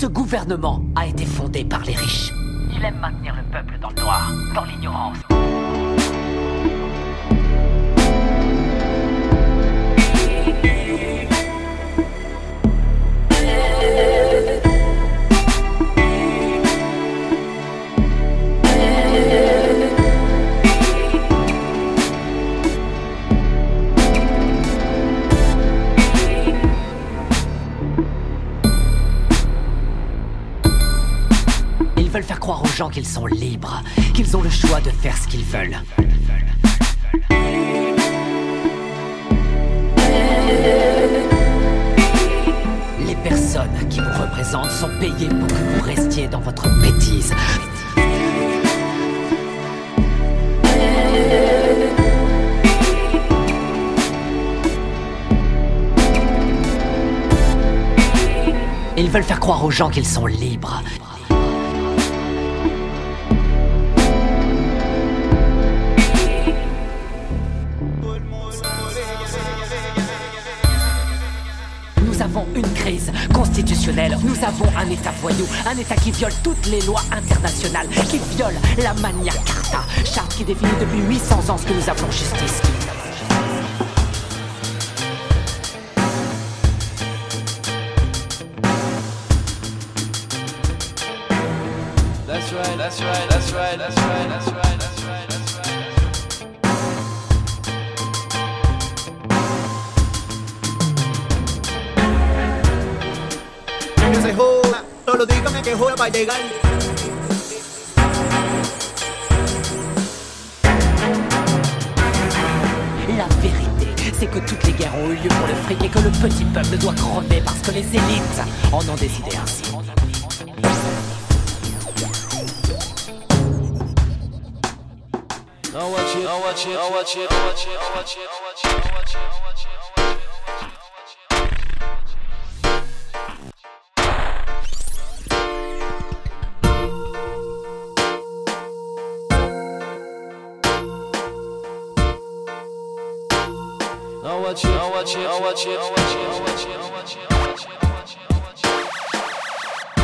Ce gouvernement a été fondé par les riches. Il aime maintenir le peuple dans le noir, dans l'ignorance. Ils veulent faire croire aux gens qu'ils sont libres, qu'ils ont le choix de faire ce qu'ils veulent. Les personnes qui vous représentent sont payées pour que vous restiez dans votre bêtise. Ils veulent faire croire aux gens qu'ils sont libres. Nous avons un État voyou, un État qui viole toutes les lois internationales, qui viole la Magna Carta, charte qui définit depuis 800 ans ce que nous appelons justice. Dígame que joda para llegar. La vérité, c'est que toutes les guerres ont eu lieu pour le fric et que le petit peuple doit crever parce que les élites en ont décidé ainsi. Now watch it, now watch it, now watch it, now watch it, now watch it, now watch it, now watch it,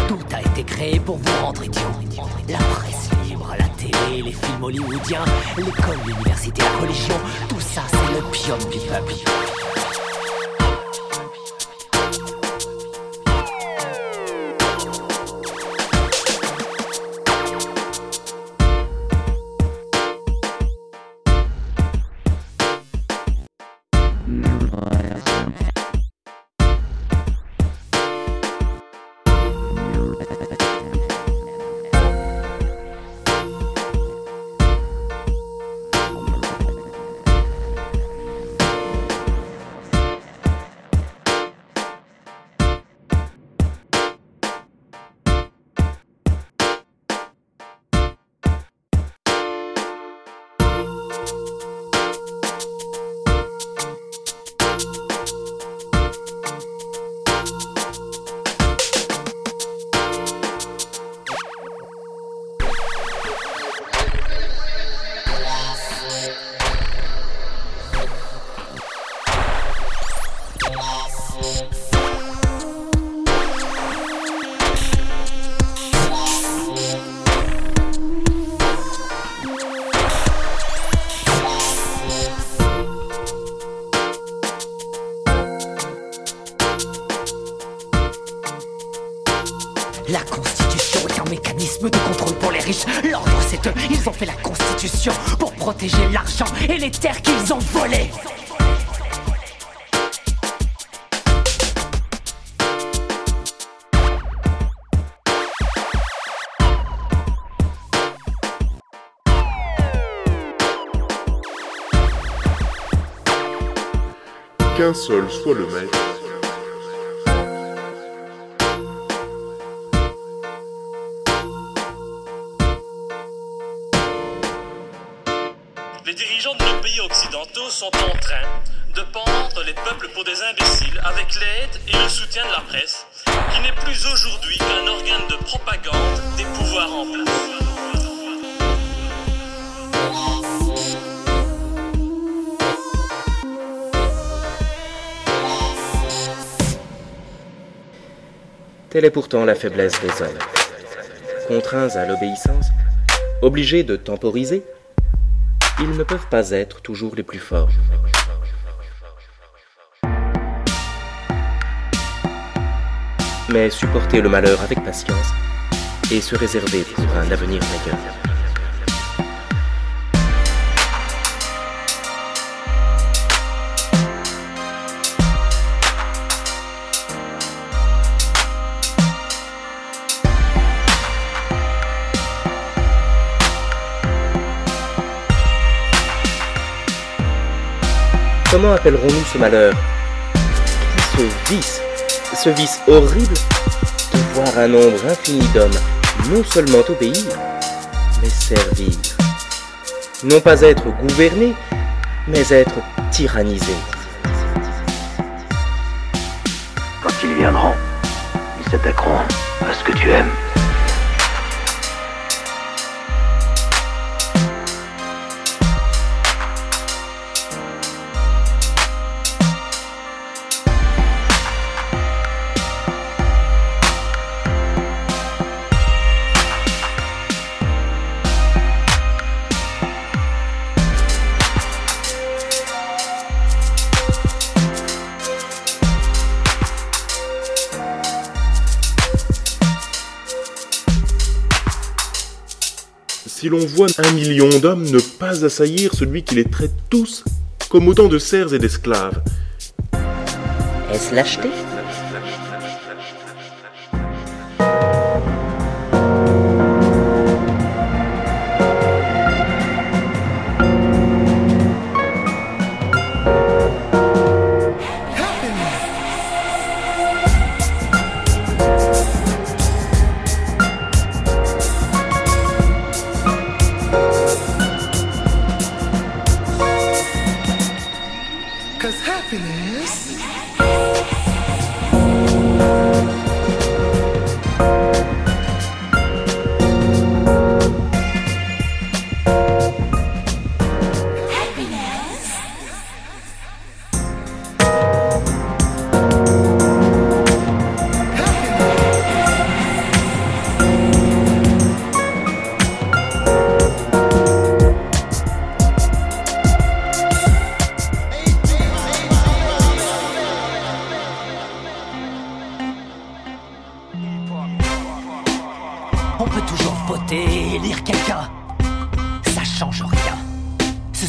Tout a été créé pour vous rendre idiot. La presse libre, la télé, les films hollywoodiens, l'école, l'université, la religion, tout ça c'est l'opium du peuple. Et les terres qu'ils ont volées. Qu'un seul soit le maître. Peuples pour des imbéciles avec l'aide et le soutien de la presse, qui n'est plus aujourd'hui qu'un organe de propagande des pouvoirs en place. Telle est pourtant la faiblesse des hommes. Contraints à l'obéissance, obligés de temporiser, ils ne peuvent pas être toujours les plus forts. Mais supporter le malheur avec patience et se réserver pour un avenir meilleur. Comment appellerons-nous ce malheur? Ce vice, ce vice horrible de voir un nombre infini d'hommes non seulement obéir, mais servir. Non pas être gouvernés, mais être tyrannisés. Quand ils viendront, ils s'attaqueront à ce que tu aimes. Si l'on voit un million d'hommes ne pas assaillir celui qui les traite tous comme autant de serfs et d'esclaves, Est-ce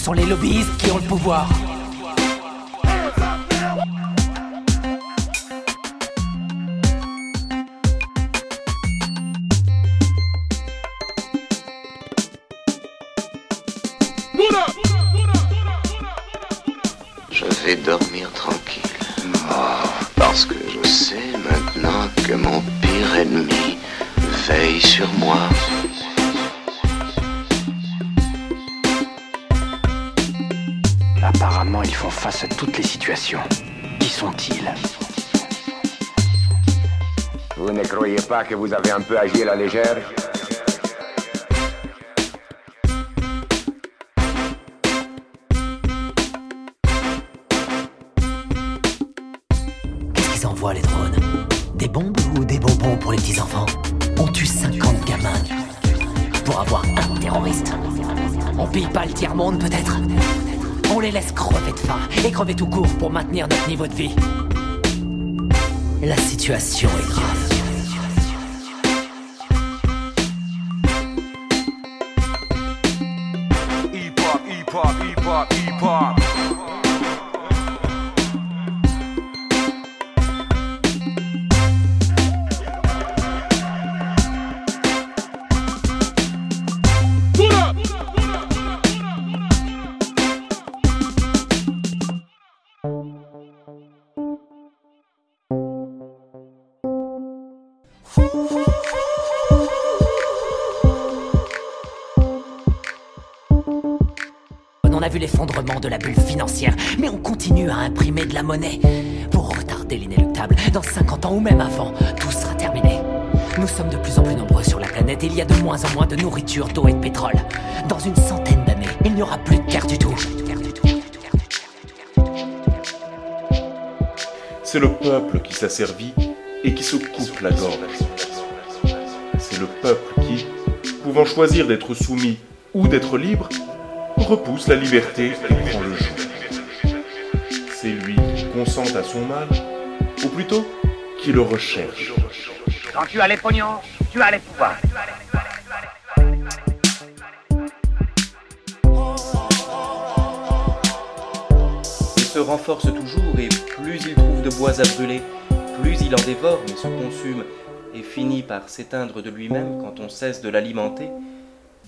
sont les lobbyistes qui ont le pouvoir. Je vais dormir tranquille. Oh, parce que je sais maintenant que mon pire ennemi veille sur moi. Apparemment, ils font face à toutes les situations. Qui sont-ils Vous ne croyez pas que vous avez un peu agi à la légère Qu'est-ce qu'ils envoient les drones Des bombes ou des bonbons pour les petits enfants On tue 50 gamins pour avoir un terroriste. On pille pas le tiers-monde peut-être On les laisse crever de faim et crever tout court pour maintenir notre niveau de vie. La situation est grave. Vu l'effondrement de la bulle financière, mais on continue à imprimer de la monnaie. Pour retarder l'inéluctable, dans 50 ans ou même avant, tout sera terminé. Nous sommes de plus en plus nombreux sur la planète et il y a de moins en moins de nourriture, d'eau et de pétrole. Dans une centaine d'années, il n'y aura plus de guerre du tout. c'est le peuple qui s'asservit et qui se coupe la gorge. C'est le peuple qui, pouvant choisir d'être soumis ou d'être libre, repousse la liberté et prend le joug. C'est lui qui consent à son mal, ou plutôt qui le recherche. Quand tu as les pognons, tu as les pouvoirs. Il se renforce toujours et plus il trouve de bois à brûler, plus il en dévore mais se consume et finit par s'éteindre de lui-même quand on cesse de l'alimenter.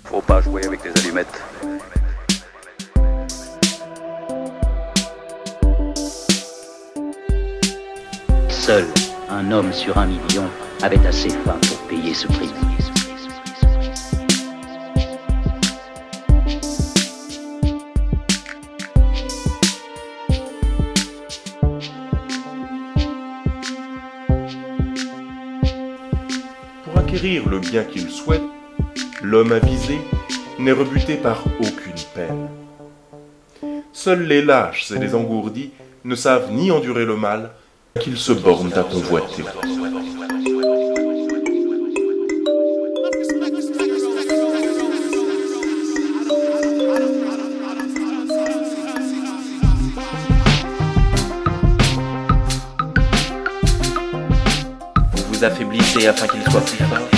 Faut pas jouer avec des allumettes. Seul un homme sur un million avait assez faim pour payer ce prix. Pour acquérir le bien qu'il souhaite, l'homme avisé n'est rebuté par aucune peine. Seuls les lâches et les engourdis ne savent ni endurer le mal qu'ils se bornent à convoiter. Vous vous affaiblissez afin qu'il soit plus fort.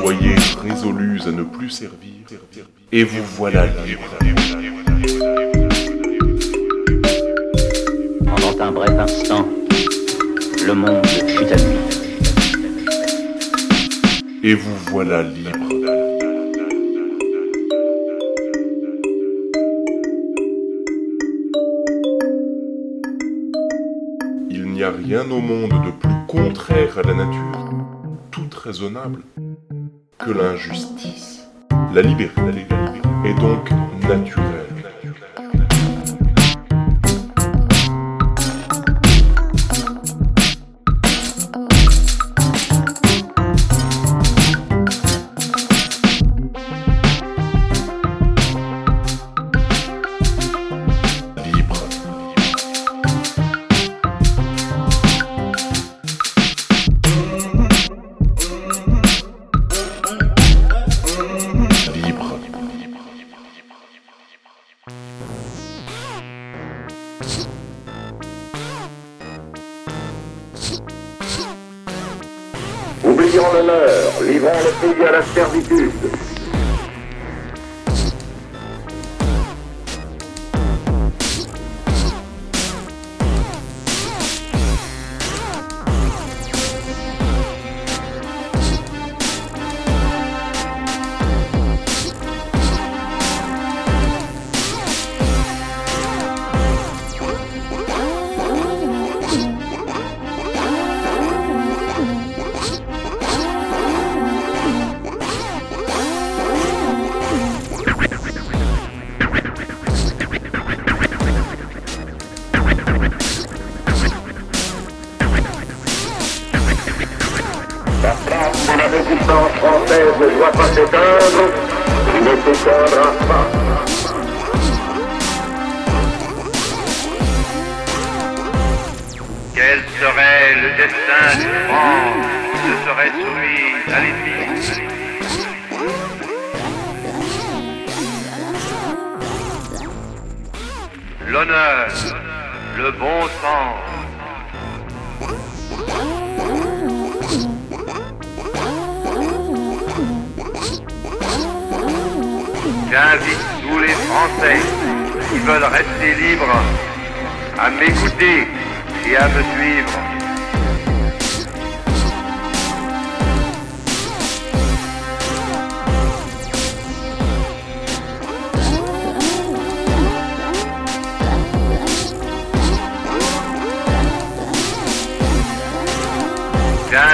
Soyez résolus à ne plus servir, et vous voilà libre. Pendant un bref instant, le monde fut à lui. Et vous voilà libre. Il n'y a rien au monde de plus contraire à la nature, toute raisonnable, que l'injustice. La liberté est donc naturelle. Oublions l'honneur, livrons le pays à la servitude. Le destin d'une France se serait soumise à l'ennemi L'honneur, le bon sens, J'invite tous les Français qui veulent rester libres à m'écouter et à me suivre.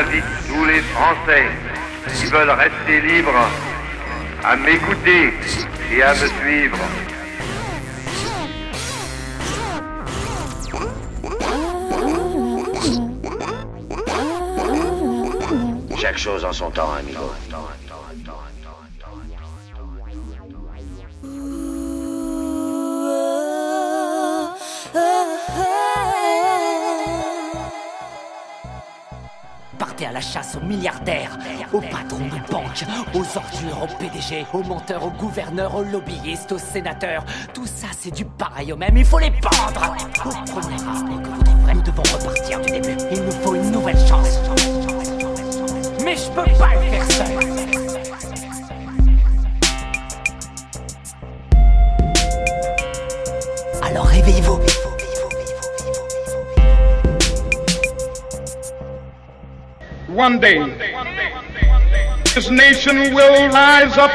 J'invite tous les Français qui veulent rester libres à m'écouter et à me suivre. Chaque chose en son temps, amigo. À la chasse aux milliardaires, aux patrons de banques, aux ordures, aux PDG, aux menteurs, aux gouverneurs, aux lobbyistes, aux sénateurs. Tout ça, c'est du pareil au même. Il faut les pendre. One day, this nation will rise up,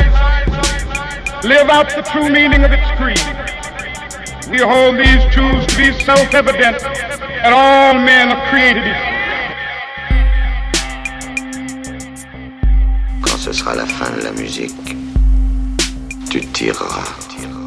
live out the true meaning of its creed. We hold these truths to be self-evident that all men are created equal. Quand ce sera la fin de la musique, tu tireras.